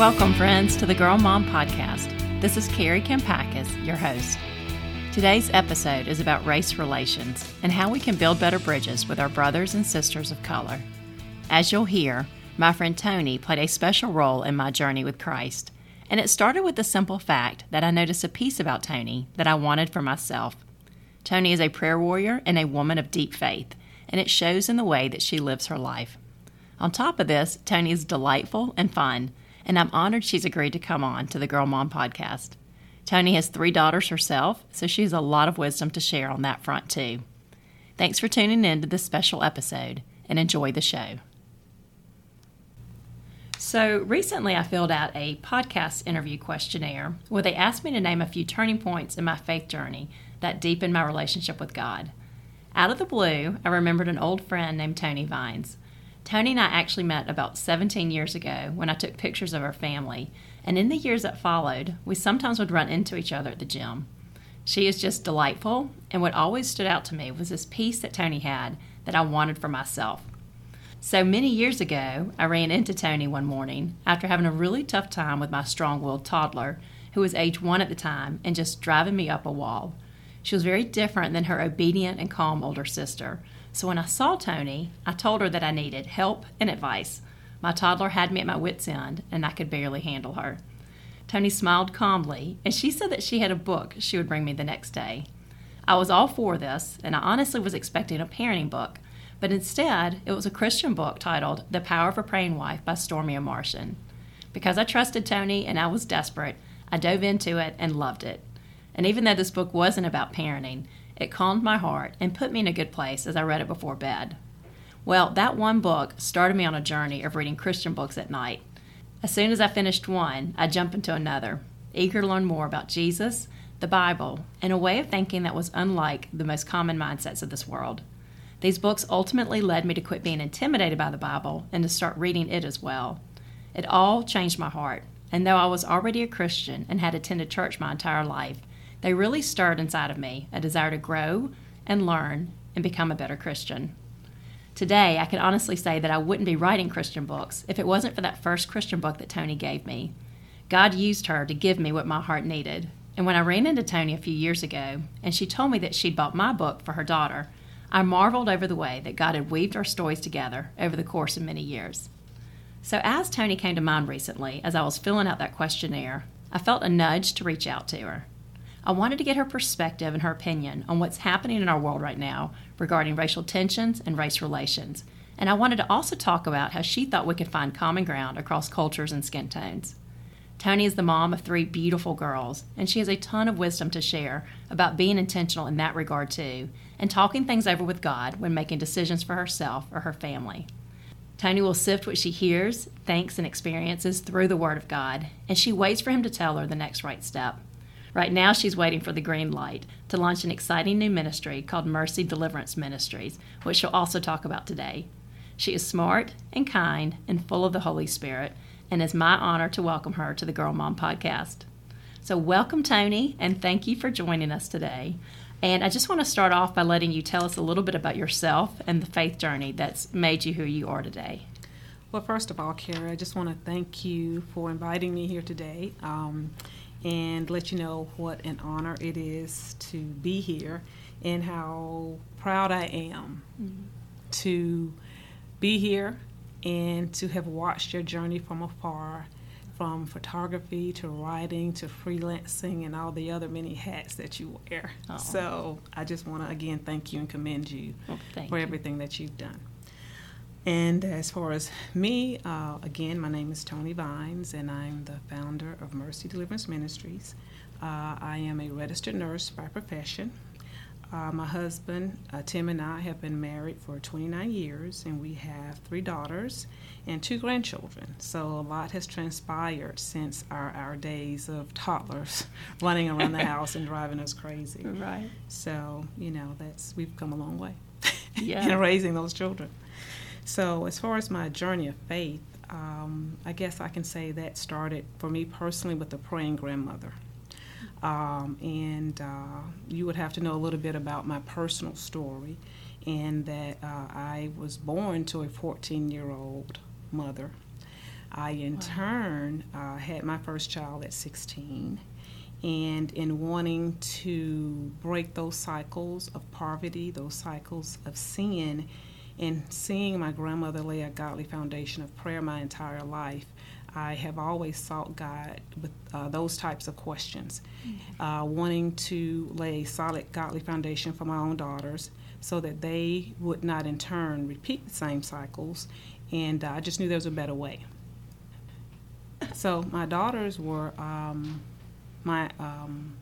Welcome, friends, to the Girl Mom Podcast. This is Kari Kampakis, your host. Today's episode is about race relations and how we can build better bridges with our brothers and sisters of color. As you'll hear, my friend Tony played a special role in my journey with Christ, and it started with the simple fact that I noticed a piece about Tony that I wanted for myself. Tony is a prayer warrior and a woman of deep faith, and it shows in the way that she lives her life. On top of this, Tony is delightful and fun, and I'm honored she's agreed to come on to the Girl Mom podcast. Tony has three daughters herself, so she has a lot of wisdom to share on that front too. Thanks for tuning in to this special episode and enjoy the show. So, recently I filled out a podcast interview questionnaire where they asked me to name a few turning points in my faith journey that deepened my relationship with God. Out of the blue, I remembered an old friend named Tony Vines. Tony and I actually met about 17 years ago when I took pictures of our family, and in the years that followed, we sometimes would run into each other at the gym. She is just delightful, and what always stood out to me was this peace that Tony had that I wanted for myself. So many years ago, I ran into Tony one morning after having a really tough time with my strong willed toddler, who was age one at the time and just driving me up a wall. She was very different than her obedient and calm older sister, so when I saw Tony, I told her that I needed help and advice. My toddler had me at my wits' end, and I could barely handle her. Tony smiled calmly, and she said that she had a book she would bring me the next day. I was all for this, and I honestly was expecting a parenting book, but instead, it was a Christian book titled The Power of a Praying Wife by Stormie Omartian. Because I trusted Tony and I was desperate, I dove into it and loved it. And even though this book wasn't about parenting, it calmed my heart and put me in a good place as I read it before bed. Well, that one book started me on a journey of reading Christian books at night. As soon as I finished one, I jumped into another, eager to learn more about Jesus, the Bible, and a way of thinking that was unlike the most common mindsets of this world. These books ultimately led me to quit being intimidated by the Bible and to start reading it as well. It all changed my heart, and though I was already a Christian and had attended church my entire life, they really stirred inside of me a desire to grow and learn and become a better Christian. Today, I can honestly say that I wouldn't be writing Christian books if it wasn't for that first Christian book that Tony gave me. God used her to give me what my heart needed. And when I ran into Tony a few years ago and she told me that she'd bought my book for her daughter, I marveled over the way that God had weaved our stories together over the course of many years. So, as Tony came to mind recently, as I was filling out that questionnaire, I felt a nudge to reach out to her. I wanted to get her perspective and her opinion on what's happening in our world right now regarding racial tensions and race relations. And I wanted to also talk about how she thought we could find common ground across cultures and skin tones. Tony is the mom of three beautiful girls, and she has a ton of wisdom to share about being intentional in that regard too, and talking things over with God when making decisions for herself or her family. Tony will sift what she hears, thinks, and experiences through the Word of God, and she waits for him to tell her the next right step. Right now, she's waiting for the green light to launch an exciting new ministry called Mercy Deliverance Ministries, which she'll also talk about today. She is smart and kind and full of the Holy Spirit, and it's my honor to welcome her to the Girl Mom podcast. So, welcome, Tony, and thank you for joining us today. And I just want to start off by letting you tell us a little bit about yourself and the faith journey that's made you who you are today. Well, first of all, Kara, I just want to thank you for inviting me here today. Um, and let you know what an honor it is to be here and how proud I am mm-hmm. to be here and to have watched your journey from afar from photography to writing to freelancing and all the other many hats that you wear. Oh. So I just want to again thank you and commend you oh, for you. everything that you've done. And as far as me, uh, again, my name is Tony Vines, and I'm the founder of Mercy Deliverance Ministries. Uh, I am a registered nurse by profession. Uh, my husband, uh, Tim, and I have been married for 29 years, and we have three daughters and two grandchildren. So a lot has transpired since our, our days of toddlers running around the house and driving us crazy. Right. So, you know, that's we've come a long way yeah. in raising those children. So, as far as my journey of faith, um, I guess I can say that started for me personally with a praying grandmother. Um, and uh, you would have to know a little bit about my personal story, and that uh, I was born to a 14 year old mother. I, in wow. turn, uh, had my first child at 16. And in wanting to break those cycles of poverty, those cycles of sin, and seeing my grandmother lay a godly foundation of prayer my entire life, I have always sought God with uh, those types of questions, mm-hmm. uh, wanting to lay a solid godly foundation for my own daughters so that they would not in turn repeat the same cycles. And uh, I just knew there was a better way. So my daughters were um, my um,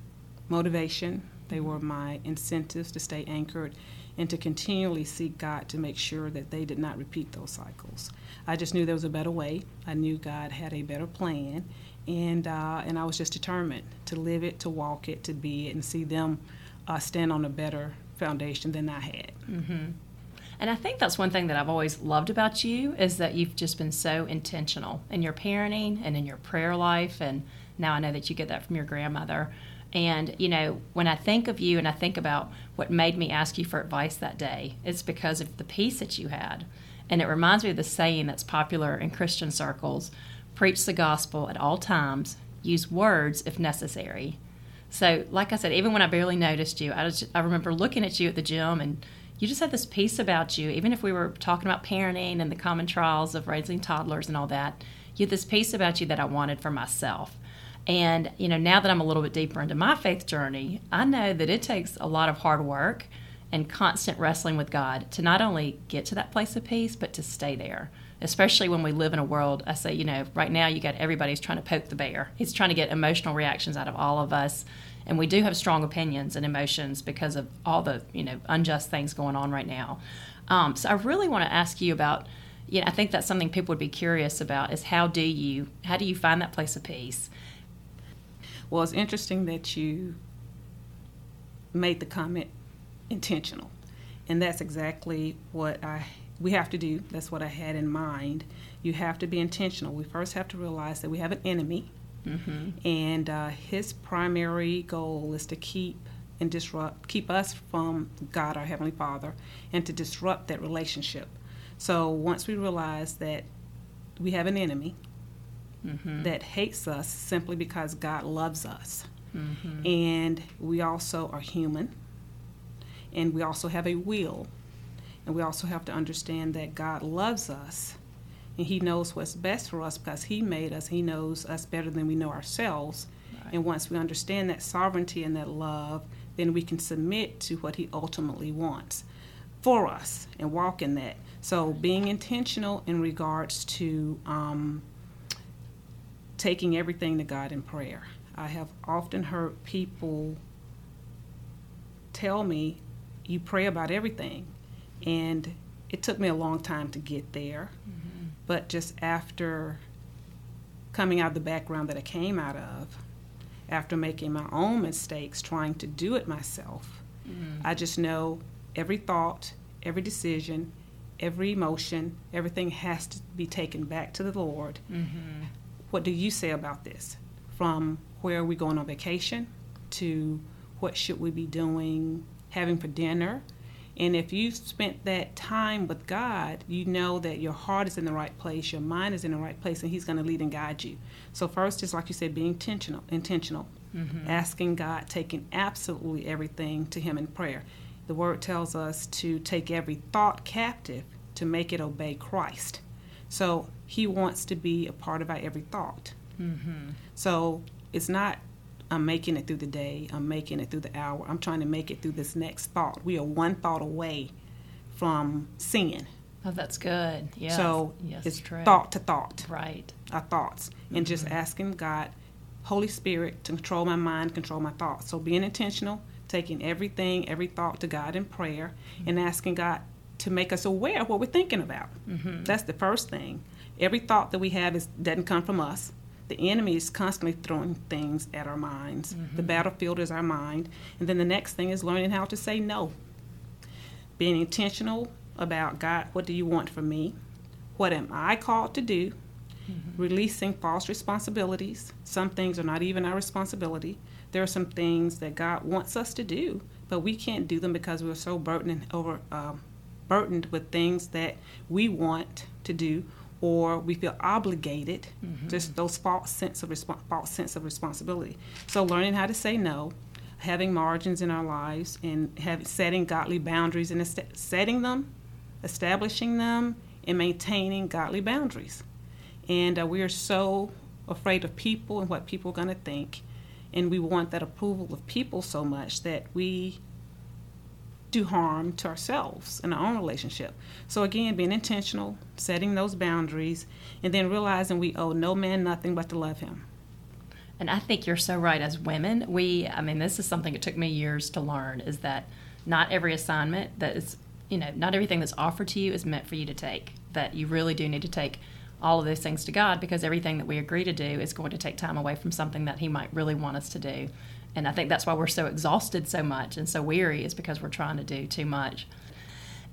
motivation, they were my incentives to stay anchored and to continually seek God to make sure that they did not repeat those cycles. I just knew there was a better way. I knew God had a better plan, and uh, and I was just determined to live it, to walk it, to be it, and see them uh, stand on a better foundation than I had. Mm-hmm. And I think that's one thing that I've always loved about you is that you've just been so intentional in your parenting and in your prayer life. And now I know that you get that from your grandmother. And, you know, when I think of you and I think about what made me ask you for advice that day, it's because of the peace that you had. And it reminds me of the saying that's popular in Christian circles preach the gospel at all times, use words if necessary. So, like I said, even when I barely noticed you, I, was, I remember looking at you at the gym and you just had this peace about you. Even if we were talking about parenting and the common trials of raising toddlers and all that, you had this peace about you that I wanted for myself. And, you know, now that I'm a little bit deeper into my faith journey, I know that it takes a lot of hard work and constant wrestling with God to not only get to that place of peace, but to stay there. Especially when we live in a world, I say, you know, right now you got everybody's trying to poke the bear. He's trying to get emotional reactions out of all of us. And we do have strong opinions and emotions because of all the, you know, unjust things going on right now. Um, so I really want to ask you about, you know, I think that's something people would be curious about is how do you, how do you find that place of peace? Well, it's interesting that you made the comment intentional. And that's exactly what I we have to do. That's what I had in mind. You have to be intentional. We first have to realize that we have an enemy, mm-hmm. and uh, his primary goal is to keep and disrupt, keep us from God, our heavenly Father, and to disrupt that relationship. So once we realize that we have an enemy, mm-hmm. that hates us simply because God loves us. Mm-hmm. And we also are human. And we also have a will. And we also have to understand that God loves us. And He knows what's best for us because He made us. He knows us better than we know ourselves. Right. And once we understand that sovereignty and that love, then we can submit to what He ultimately wants for us and walk in that. So, being intentional in regards to um, taking everything to God in prayer. I have often heard people tell me, You pray about everything. And it took me a long time to get there. Mm-hmm. But just after coming out of the background that I came out of, after making my own mistakes, trying to do it myself, mm-hmm. I just know every thought, every decision, every emotion, everything has to be taken back to the Lord. Mm-hmm. What do you say about this? From where are we going on vacation to what should we be doing, having for dinner? And if you've spent that time with God, you know that your heart is in the right place, your mind is in the right place, and He's going to lead and guide you. So first, is like you said, being intentional, intentional, mm-hmm. asking God, taking absolutely everything to Him in prayer. The Word tells us to take every thought captive to make it obey Christ. So he wants to be a part of our every thought. Mm-hmm. So it's not I'm making it through the day, I'm making it through the hour, I'm trying to make it through this next thought. We are one thought away from sin. Oh, that's good. Yeah. So yes, it's true. thought to thought. Right. Our thoughts. Mm-hmm. And just mm-hmm. asking God, Holy Spirit, to control my mind, control my thoughts. So being intentional, taking everything, every thought to God in prayer, mm-hmm. and asking God to make us aware of what we're thinking about. Mm-hmm. That's the first thing. Every thought that we have is doesn't come from us. The enemy is constantly throwing things at our minds. Mm-hmm. The battlefield is our mind. And then the next thing is learning how to say no. Being intentional about God, what do you want from me? What am I called to do? Mm-hmm. Releasing false responsibilities. Some things are not even our responsibility. There are some things that God wants us to do, but we can't do them because we're so burdened over, um, burdened with things that we want to do or we feel obligated, mm-hmm. just those false sense of resp- false sense of responsibility. So learning how to say no, having margins in our lives, and have, setting godly boundaries and est- setting them, establishing them, and maintaining godly boundaries. And uh, we are so afraid of people and what people are going to think, and we want that approval of people so much that we do harm to ourselves in our own relationship. So, again, being intentional, setting those boundaries, and then realizing we owe no man nothing but to love him. And I think you're so right. As women, we, I mean, this is something it took me years to learn is that not every assignment that is, you know, not everything that's offered to you is meant for you to take. That you really do need to take all of those things to God because everything that we agree to do is going to take time away from something that He might really want us to do. And I think that's why we're so exhausted so much and so weary, is because we're trying to do too much.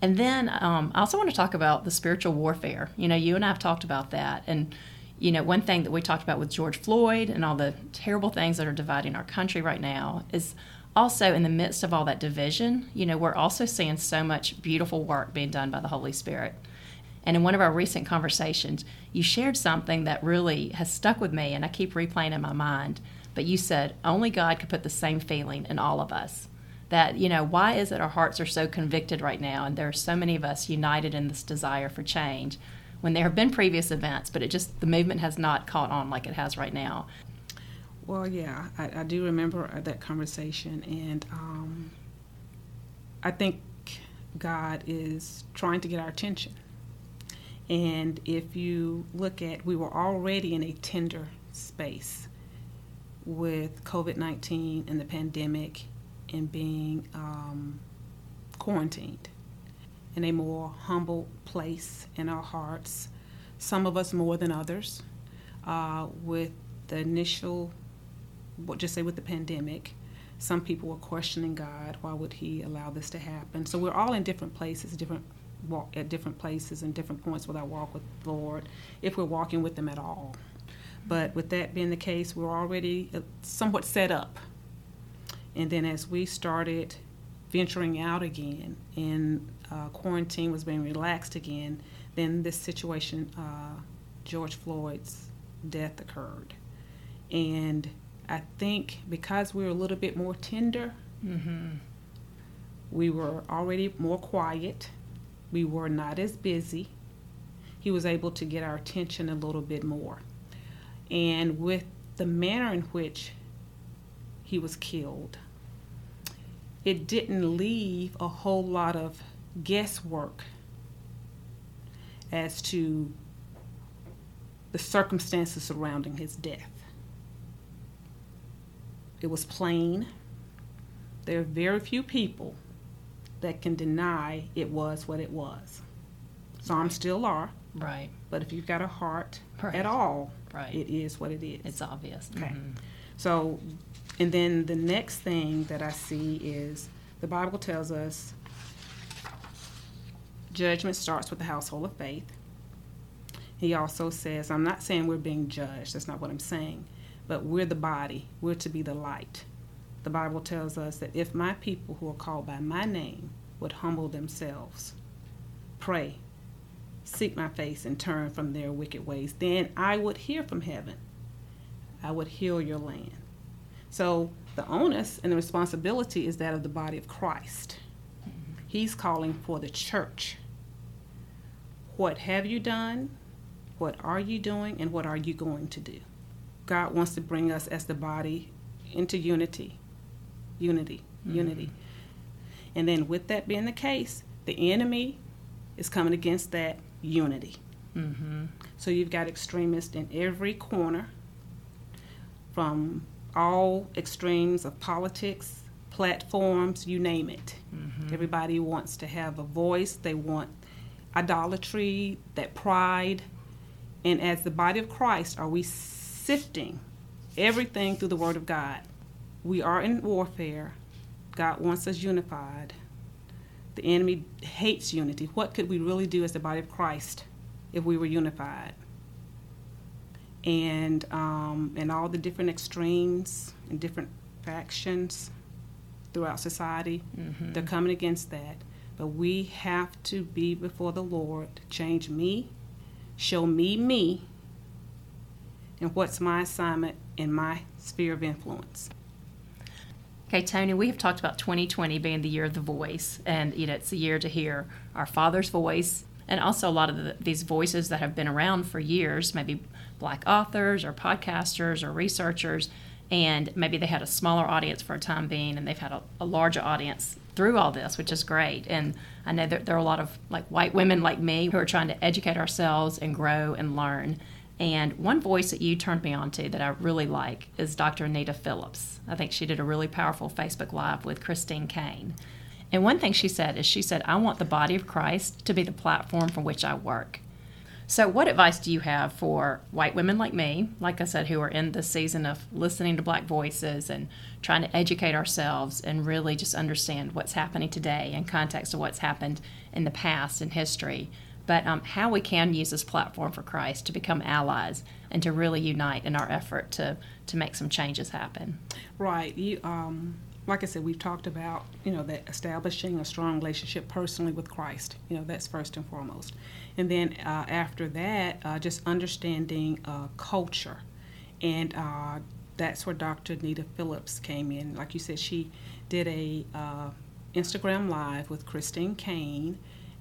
And then um, I also want to talk about the spiritual warfare. You know, you and I have talked about that. And, you know, one thing that we talked about with George Floyd and all the terrible things that are dividing our country right now is also in the midst of all that division, you know, we're also seeing so much beautiful work being done by the Holy Spirit. And in one of our recent conversations, you shared something that really has stuck with me and I keep replaying in my mind but you said only God could put the same feeling in all of us. That, you know, why is it our hearts are so convicted right now and there are so many of us united in this desire for change when there have been previous events, but it just, the movement has not caught on like it has right now? Well, yeah, I, I do remember that conversation, and um, I think God is trying to get our attention. And if you look at, we were already in a tender space with COVID 19 and the pandemic and being um, quarantined in a more humble place in our hearts, some of us more than others, uh, with the initial, what just say with the pandemic. Some people were questioning God. Why would He allow this to happen? So we're all in different places, different walk at different places and different points with our walk with the Lord, if we're walking with Him at all. But with that being the case, we're already uh, somewhat set up. And then as we started venturing out again and uh, quarantine was being relaxed again, then this situation, uh, George Floyd's death occurred. And I think because we were a little bit more tender, mm-hmm. we were already more quiet, we were not as busy. He was able to get our attention a little bit more and with the manner in which he was killed, it didn't leave a whole lot of guesswork as to the circumstances surrounding his death. It was plain. There are very few people that can deny it was what it was. Some still are. Right. But if you've got a heart right. at all, right. it is what it is. It's obvious. Okay. Mm-hmm. So, and then the next thing that I see is the Bible tells us judgment starts with the household of faith. He also says, I'm not saying we're being judged, that's not what I'm saying, but we're the body, we're to be the light. The Bible tells us that if my people who are called by my name would humble themselves, pray, seek my face and turn from their wicked ways, then I would hear from heaven. I would heal your land. So the onus and the responsibility is that of the body of Christ. He's calling for the church. What have you done? What are you doing? And what are you going to do? God wants to bring us as the body into unity. Unity. Mm-hmm. Unity. And then, with that being the case, the enemy is coming against that unity. Mm-hmm. So you've got extremists in every corner, from all extremes of politics, platforms, you name it. Mm-hmm. Everybody wants to have a voice. They want idolatry, that pride. And as the body of Christ, are we sifting everything through the Word of God? We are in warfare. God wants us unified. The enemy hates unity. What could we really do as the body of Christ if we were unified? And um, and all the different extremes and different factions throughout society, mm-hmm. they're coming against that. But we have to be before the Lord change me, show me me and what's my assignment in my sphere of influence. Okay, Tony, we have talked about 2020 being the year of the voice, and you know it's the year to hear our Father's voice, and also a lot of the, these voices that have been around for years, maybe black authors or podcasters or researchers, and maybe they had a smaller audience for a time being, and they've had a, a larger audience through all this, which is great. And I know that there are a lot of like white women like me who are trying to educate ourselves and grow and learn. And one voice that you turned me on to that I really like is Dr. Anita Phillips. I think she did a really powerful Facebook Live with Christine Caine. And one thing she said is she said, I want the body of Christ to be the platform from which I work. So, what advice do you have for white women like me, like I said, who are in the season of listening to black voices and trying to educate ourselves and really just understand what's happening today in context of what's happened in the past in history? But um, how we can use this platform for Christ to become allies and to really unite in our effort to to make some changes happen. Right. You um, like I said, we've talked about you know that establishing a strong relationship personally with Christ. You know that's first and foremost, and then uh, after that, uh, just understanding uh, culture, and uh, that's where Dr. Anita Phillips came in. Like you said, she did a uh, Instagram live with Christine Caine,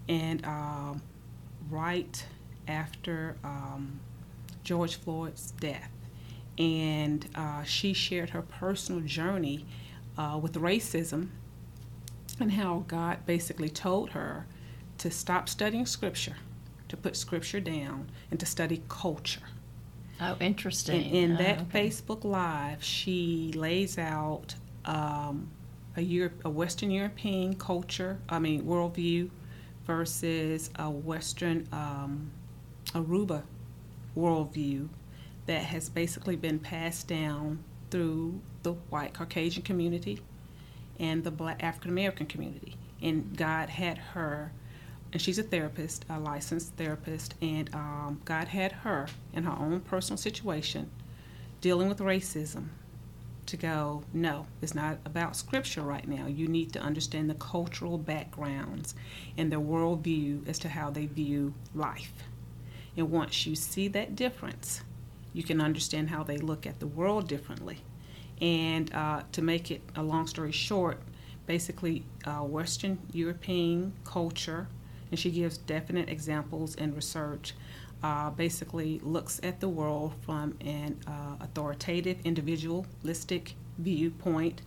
and um, right after um, George Floyd's death, and uh, she shared her personal journey uh, with racism and how God basically told her to stop studying scripture, to put scripture down, and to study culture. Oh, interesting. And in Oh, that okay. Facebook Live, she lays out um, a, Europe, a Western European culture, I mean, worldview versus a Western um, Aruba worldview that has basically been passed down through the white Caucasian community and the black African American community. And God had her, and she's a therapist, a licensed therapist, and um, God had her in her own personal situation dealing with racism to go, no, it's not about scripture right now. You need to understand the cultural backgrounds and their worldview as to how they view life. And once you see that difference, you can understand how they look at the world differently. And uh, to make it a long story short, basically, uh, Western European culture, and she gives definite examples and research, uh, basically looks at the world from an uh, authoritative, individualistic viewpoint,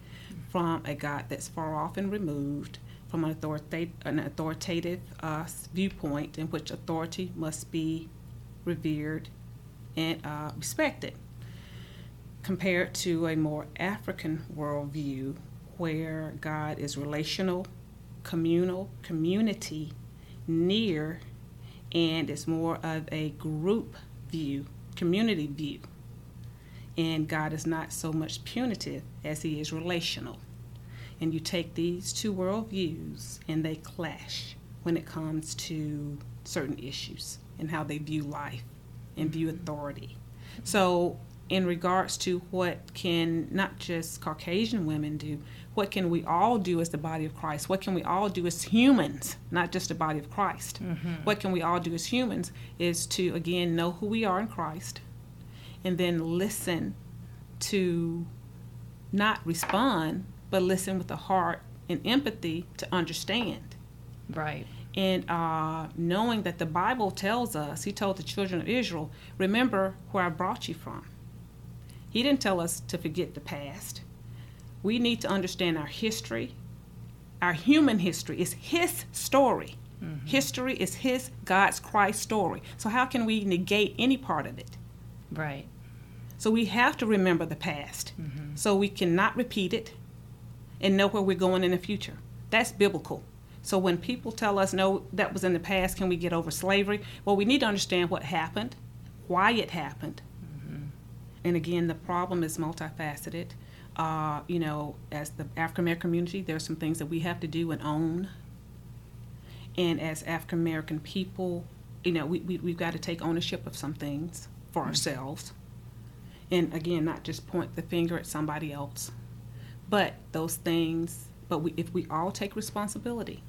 from a God that's far off and removed, from an authoritative, an authoritative uh, viewpoint in which authority must be revered and uh, respected, compared to a more African worldview where God is relational, communal, community, near, and it's more of a group view, community view. And God is not so much punitive as He is relational. And you take these two worldviews and they clash when it comes to certain issues and how they view life and view mm-hmm. authority. So, in regards to what can not just Caucasian women do, what can we all do as the body of Christ? What can we all do as humans, not just the body of Christ? What can we all do as humans is to, again, know who we are in Christ and then listen to not respond, but listen with the heart and empathy to understand Right. and uh, knowing that the Bible tells us, He told the children of Israel, remember where I brought you from. He didn't tell us to forget the past. We need to understand our history, our human history. is His story. Mm-hmm. History is His, God's Christ story. So, how can we negate any part of it? Right. So, we have to remember the past mm-hmm. so we cannot repeat it and know where we're going in the future. That's biblical. So when people tell us, no, that was in the past, can we get over slavery? Well, we need to understand what happened, why it happened. And again, the problem is multifaceted. Uh, you know, as the African American community, there are some things that we have to do and own. And as African American people, you know, we, we, we've got to take ownership of some things for ourselves. And again, not just point the finger at somebody else. But those things, but we, if we all take responsibility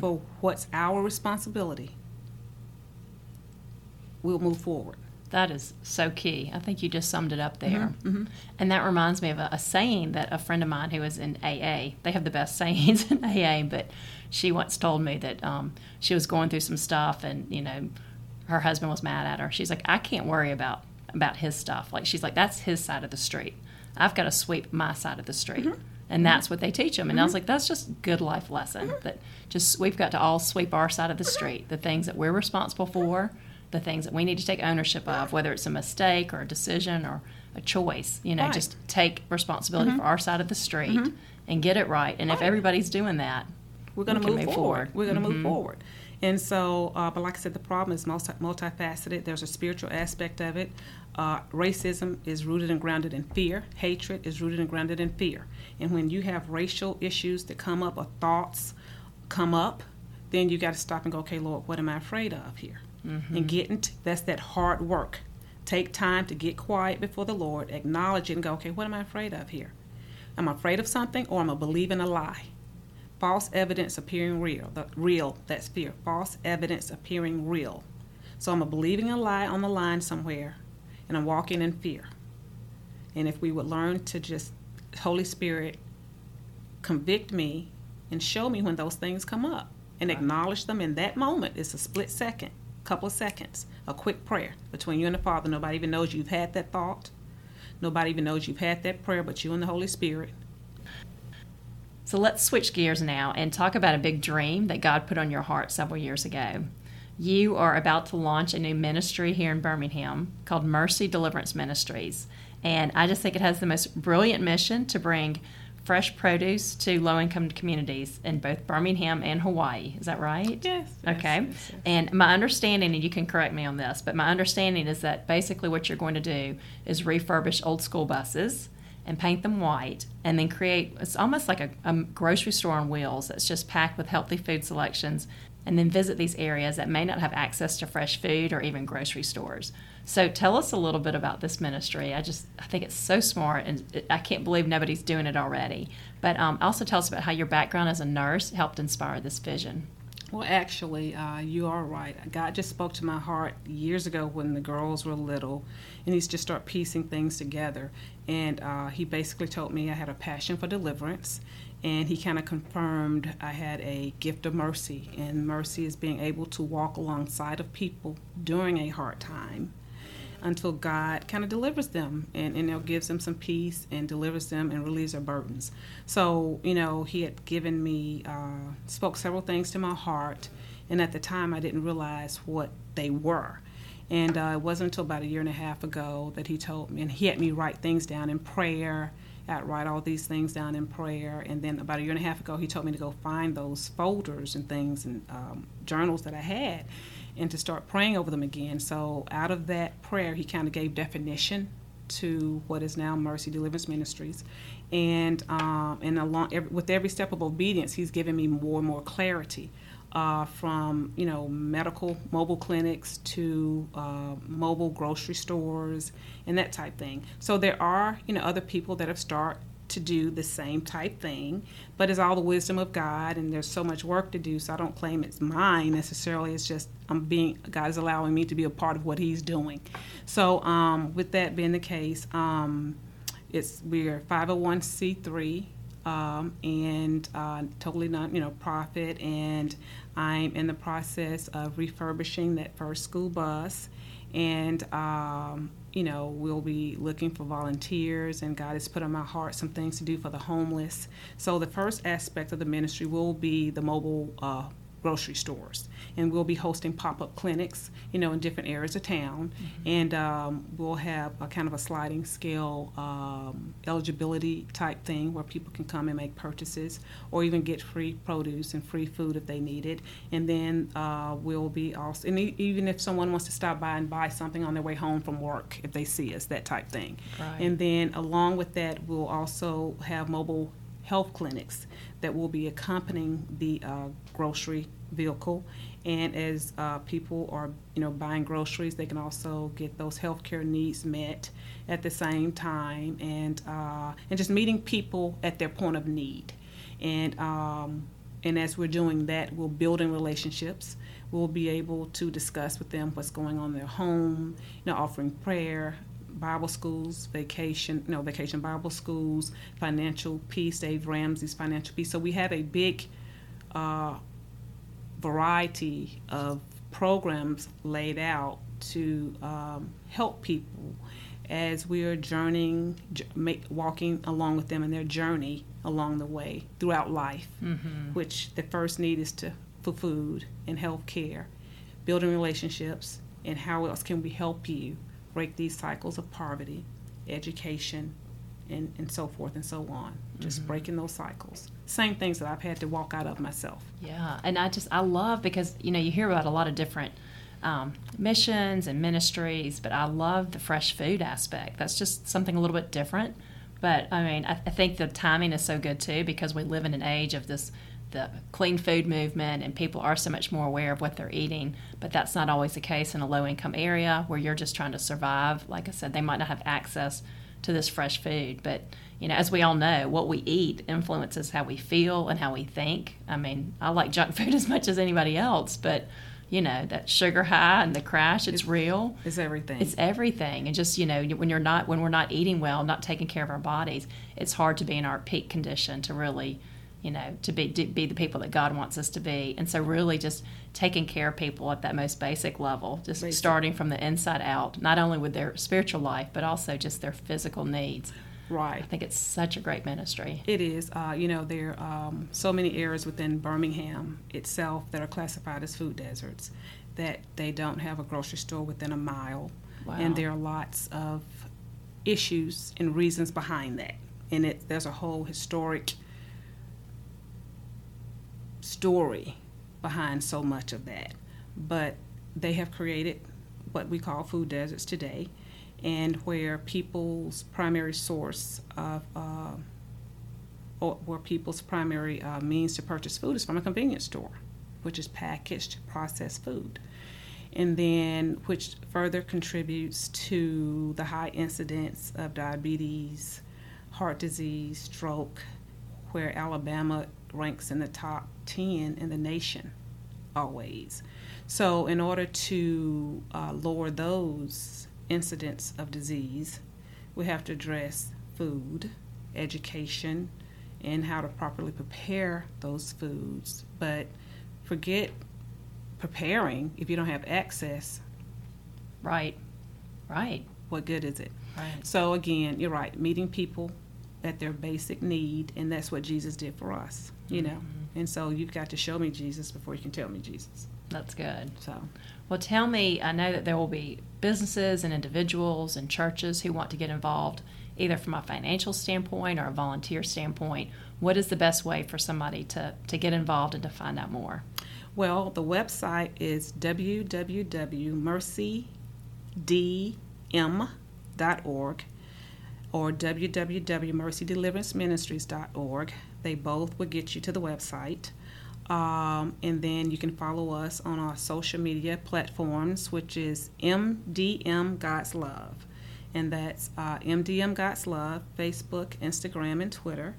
for what's our responsibility, we'll move forward. That is so key. I think you just summed it up there. Mm-hmm. And that reminds me of a, a, saying that a friend of mine who was in AA, they have the best sayings in AA, but she once told me that um, she was going through some stuff and, you know, her husband was mad at her. She's like, I can't worry about about his stuff. Like she's like, that's his side of the street. I've got to sweep my side of the street. Mm-hmm. And that's what they teach them. And mm-hmm. I was mm-hmm. like, that's just good life lesson mm-hmm. that just we've got to all sweep our side of the street, the things that we're responsible for the things that we need to take ownership of, whether it's a mistake or a decision or a choice. You know, right. just take responsibility mm-hmm. for our side of the street mm-hmm. and get it right. And right. if everybody's doing that, we're going to move, move, forward. forward. We're going to mm-hmm. move forward. And so, uh, but like I said, the problem is multi- multifaceted. There's a spiritual aspect of it. Uh, racism is rooted and grounded in fear. Hatred is rooted and grounded in fear. And when you have racial issues that come up or thoughts come up, then you got to stop and go, okay, Lord, what am I afraid of here? Mm-hmm. and getting that's that hard work. Take time to get quiet before the Lord, acknowledge it, and go, okay, what am I afraid of here? I'm afraid of something, or I'm a believing a lie. False evidence appearing real. The real, that's fear. False evidence appearing real. So I'm a believing a lie on the line somewhere, and I'm walking in fear. And if we would learn to just, Holy Spirit, convict me and show me when those things come up and acknowledge them in that moment, it's a split second couple of seconds, a quick prayer between you and the Father. Nobody even knows you've had that thought. Nobody even knows you've had that prayer but you and the Holy Spirit. So let's switch gears now and talk about a big dream that God put on your heart several years ago. You are about to launch a new ministry here in Birmingham called Mercy Deliverance Ministries. And I just think it has the most brilliant mission to bring fresh produce to low income communities in both Birmingham and Hawaii. Is that right? Yes. Okay. Yes, yes, And my understanding, and you can correct me on this, but my understanding is that basically what you're going to do is refurbish old school buses and paint them white and then create it's almost like a, a grocery store on wheels that's just packed with healthy food selections and then visit these areas that may not have access to fresh food or even grocery stores. So tell us a little bit about this ministry. I just I think it's so smart, and I can't believe nobody's doing it already. But um, also tell us about how your background as a nurse helped inspire this vision. Well, actually, uh, you are right. God just spoke to my heart years ago when the girls were little, and He's just start piecing things together. And uh, He basically told me I had a passion for deliverance, and He kind of confirmed I had a gift of mercy, and mercy is being able to walk alongside of people during a hard time until God kind of delivers them and, and you know, gives them some peace and delivers them and relieves their burdens. So, you know, He had given me, uh, spoke several things to my heart, and at the time I didn't realize what they were. And uh, it wasn't until about a year and a half ago that He told me, and He had me write things down in prayer. I'd write all these things down in prayer, and then about a year and a half ago, he told me to go find those folders and things and um, journals that I had and to start praying over them again. So, out of that prayer, he kind of gave definition to what is now Mercy Deliverance Ministries, and um, and along every, with every step of obedience, he's given me more and more clarity. Uh, from you know medical mobile clinics to uh, mobile grocery stores and that type thing. So there are you know other people that have start to do the same type thing, but it's all the wisdom of God, and there's so much work to do. So I don't claim it's mine necessarily. It's just I'm being God is allowing me to be a part of what He's doing. So um, with that being the case, um, it's we're 501c3 um, and uh, totally not you know profit, and I'm in the process of refurbishing that first school bus, and um, you know, we'll be looking for volunteers, and God has put on my heart some things to do for the homeless. So, the first aspect of the ministry will be the mobile uh, grocery stores. And we'll be hosting pop up clinics, you know, in different areas of town. Mm-hmm. And um, we'll have a kind of a sliding scale um, eligibility type thing where people can come and make purchases or even get free produce and free food if they need it. And then uh, we'll be also, and even if someone wants to stop by and buy something on their way home from work, if they see us, that type thing. Right. And then along with that, we'll also have mobile health clinics that will be accompanying the uh, grocery vehicle. And as uh, people are, you know, buying groceries, they can also get those healthcare needs met at the same time, and uh, and just meeting people at their point of need. And um, and as we're doing that, we're building relationships we'll be able to discuss with them what's going on in their home, you know, offering prayer, Bible schools, vacation, no, vacation Bible schools, financial peace, Dave Ramsey's financial peace. So we have a big uh, variety of programs laid out to um, help people as we are journeying, j- make, walking along with them in their journey along the way throughout life, Mm-hmm. which the first need is to for food and health care, building relationships, and how else can we help you break these cycles of poverty, education, and, and so forth and so on. Just Mhm. breaking those cycles. Same things that I've had to walk out of myself. Yeah, and I just I love because you know you hear about a lot of different um, missions and ministries, but I love the fresh food aspect. That's just something a little bit different. But I mean, I, I think the timing is so good too because we live in an age of this the clean food movement and people are so much more aware of what they're eating but that's not always the case in a low income area where you're just trying to survive. Like i said they might not have access to this fresh food but you know as we all know what we eat influences how we feel and how we think. I mean i like junk food as much as anybody else but you know that sugar high and the crash it's real. It's everything. it's everything and just you know when you're not when we're not eating well not taking care of our bodies it's hard to be in our peak condition to really you know to be to be the people that god wants us to be and so really just taking care of people at that most basic level just Basic. starting from the inside out not only with their spiritual life but also just their physical needs Right. i think it's such a great ministry It is. Uh, you know, there are um, so many areas within Birmingham itself that are classified as food deserts that they don't have a grocery store within a mile. wow And there are lots of issues and reasons behind that. And it, there's a whole historic story behind so much of that. But they have created what we call food deserts today, and where people's primary source of, uh, or where people's primary uh, means to purchase food is from a convenience store, which is packaged processed food and then which further contributes to the high incidence of diabetes, heart disease, stroke, where Alabama ranks in the top 10 in the nation always. So, in order to uh, lower those incidents of disease, we have to address food, education, and how to properly prepare those foods. But forget preparing if you don't have access. Right. Right. What good is it? Right. So again you're right meeting people at their basic need and that's what jesus did for us you know Mhm. and so you've got to show me jesus before you can tell me jesus that's good so Well, tell me, I know that there will be businesses and individuals and churches who want to get involved, either from a financial standpoint or a volunteer standpoint. What is the best way for somebody to, to get involved and to find out more? well the website is www.mercydm.org or www.mercydeliveranceministries.org they both will get you to the website um, and then you can follow us on our social media platforms, which is MDM God's Love. And that's uh, MDM God's Love, Facebook, Instagram, and Twitter.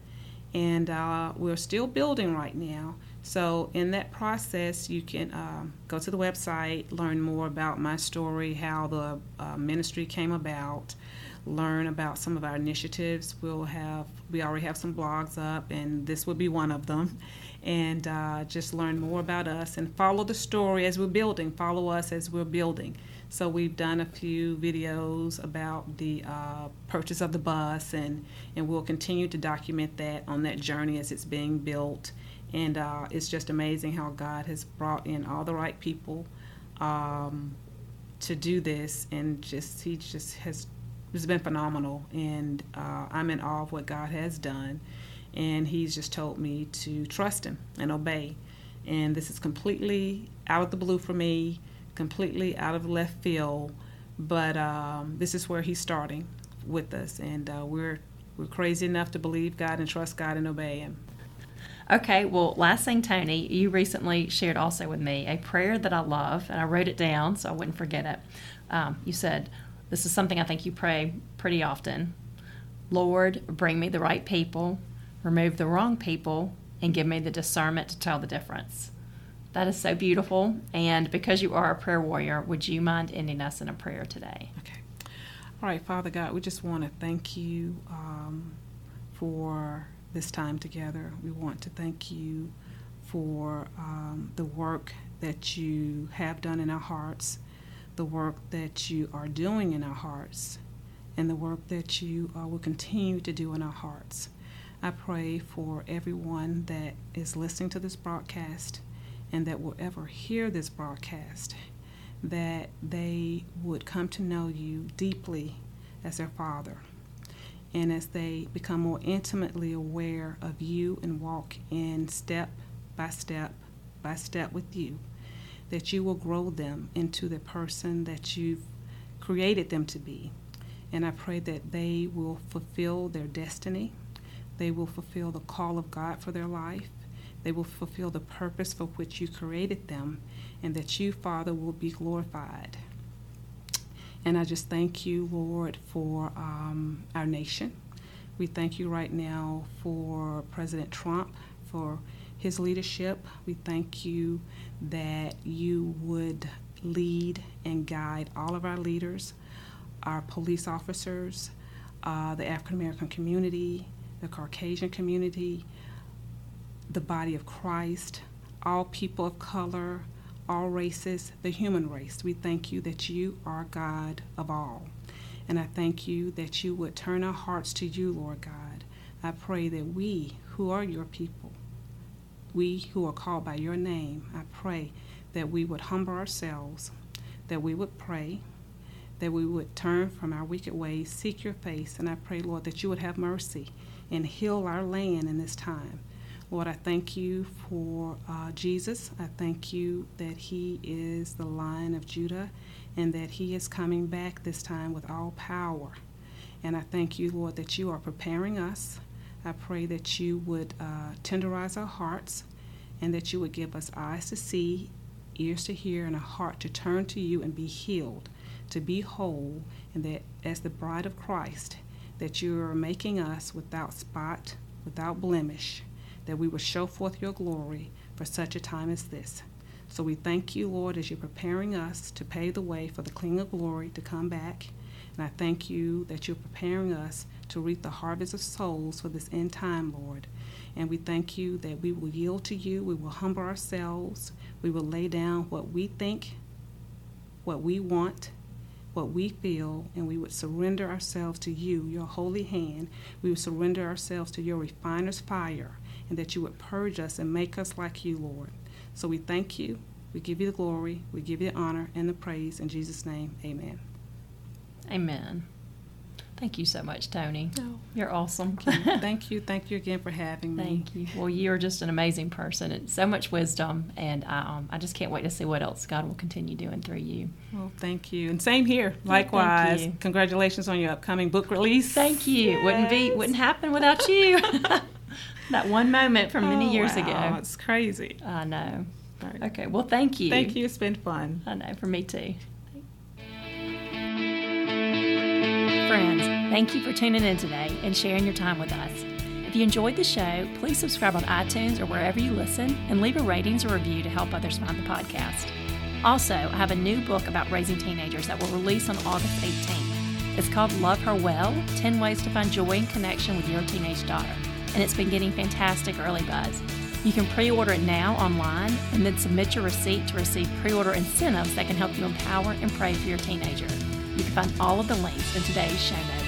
And uh, we're still building right now. So, in that process, you can um, go to the website, learn more about my story, how the uh, ministry came about, learn about some of our initiatives. We'll have, we already have some blogs up, and this will be one of them and uh, just learn more about us and follow the story as we're building. Follow us as we're building. So we've done a few videos about the uh, purchase of the bus, and and we'll continue to document that on that journey as it's being built. And uh, it's just amazing how God has brought in all the right people um, to do this, and just He just has it's been phenomenal. And uh, I'm in awe of what God has done and he's just told me to trust him and obey. And this is completely out of the blue for me, completely out of left field, but um, this is where he's starting with us, and uh, we're we're crazy enough to believe God and trust God and obey Him. Okay, well, last thing, Tony, you recently shared also with me a prayer that I love, and I wrote it down so I wouldn't forget it. Um, you said, This is something I think you pray pretty often. Lord, bring me the right people, remove the wrong people, and give me the discernment to tell the difference. That is so beautiful. And because you are a prayer warrior, would you mind ending us in a prayer today? Okay. All right, Father God, we just want to thank you um, for this time together. We want to thank you for um, the work that you have done in our hearts, the work that you are doing in our hearts, and the work that you uh, will continue to do in our hearts. I pray for everyone that is listening to this broadcast and that will ever hear this broadcast, that they would come to know you deeply as their Father. And as they become more intimately aware of you and walk in step by step by step with you, that you will grow them into the person that you've created them to be. And I pray that they will fulfill their destiny. They will fulfill the call of God for their life they will fulfill the purpose for which you created them, and that you, Father, will be glorified. And I just thank you, Lord, for um, our nation. We thank you right now for President Trump, for his leadership. We thank you that you would lead and guide all of our leaders, our police officers, uh, the African American community, the Caucasian community, the body of Christ, all people of color, all races, the human race. We thank you that you are God of all. And I thank you that you would turn our hearts to you, Lord God. I pray that we, who are your people, we who are called by your name, I pray that we would humble ourselves, that we would pray, that we would turn from our wicked ways, seek your face, and I pray, Lord, that you would have mercy and heal our land in this time. Lord, I thank you for uh, Jesus. I thank you that he is the Lion of Judah and that he is coming back this time with all power. And I thank you, Lord, that you are preparing us. I pray that you would uh, tenderize our hearts and that you would give us eyes to see, ears to hear, and a heart to turn to you and be healed, to be whole, and that as the bride of Christ, that you are making us without spot, without blemish that we will show forth your glory for such a time as this. So we thank you, Lord, as you're preparing us to pave the way for the King of Glory to come back. And I thank you that you're preparing us to reap the harvest of souls for this end time, Lord. And we thank you that we will yield to you, we will humble ourselves, we will lay down what we think, what we want, what we feel, and we would surrender ourselves to you, your holy hand. We would surrender ourselves to your refiner's fire and that you would purge us and make us like you, Lord. So we thank you. We give you the glory. We give you the honor and the praise. In Jesus' name, amen. Amen. Thank you so much, Tony. No. You're awesome. Thank you. Thank you again for having me. Thank you. Well, you're just an amazing person and so much wisdom, and I, um, I just can't wait to see what else God will continue doing through you. Well, thank you, and same here. Likewise, you. congratulations on your upcoming book release. Thank you. Yes. Wouldn't be wouldn't happen without you. that one moment from many oh, years wow. ago. It's crazy. I know. Right. Okay. Well, thank you. Thank you. It's been fun. I know. For me too. Friends, thank you for tuning in today and sharing your time with us. If you enjoyed the show, please subscribe on iTunes or wherever you listen and leave a ratings or review to help others find the podcast. Also, I have a new book about raising teenagers that will release on August 18th. It's called Love Her Well 10 Ways to Find Joy and Connection with Your Teenage Daughter and it's been getting fantastic early buzz. You can pre order it now online and then submit your receipt to receive pre order incentives that can help you empower and pray for your teenager. You can find all of the links in today's show notes.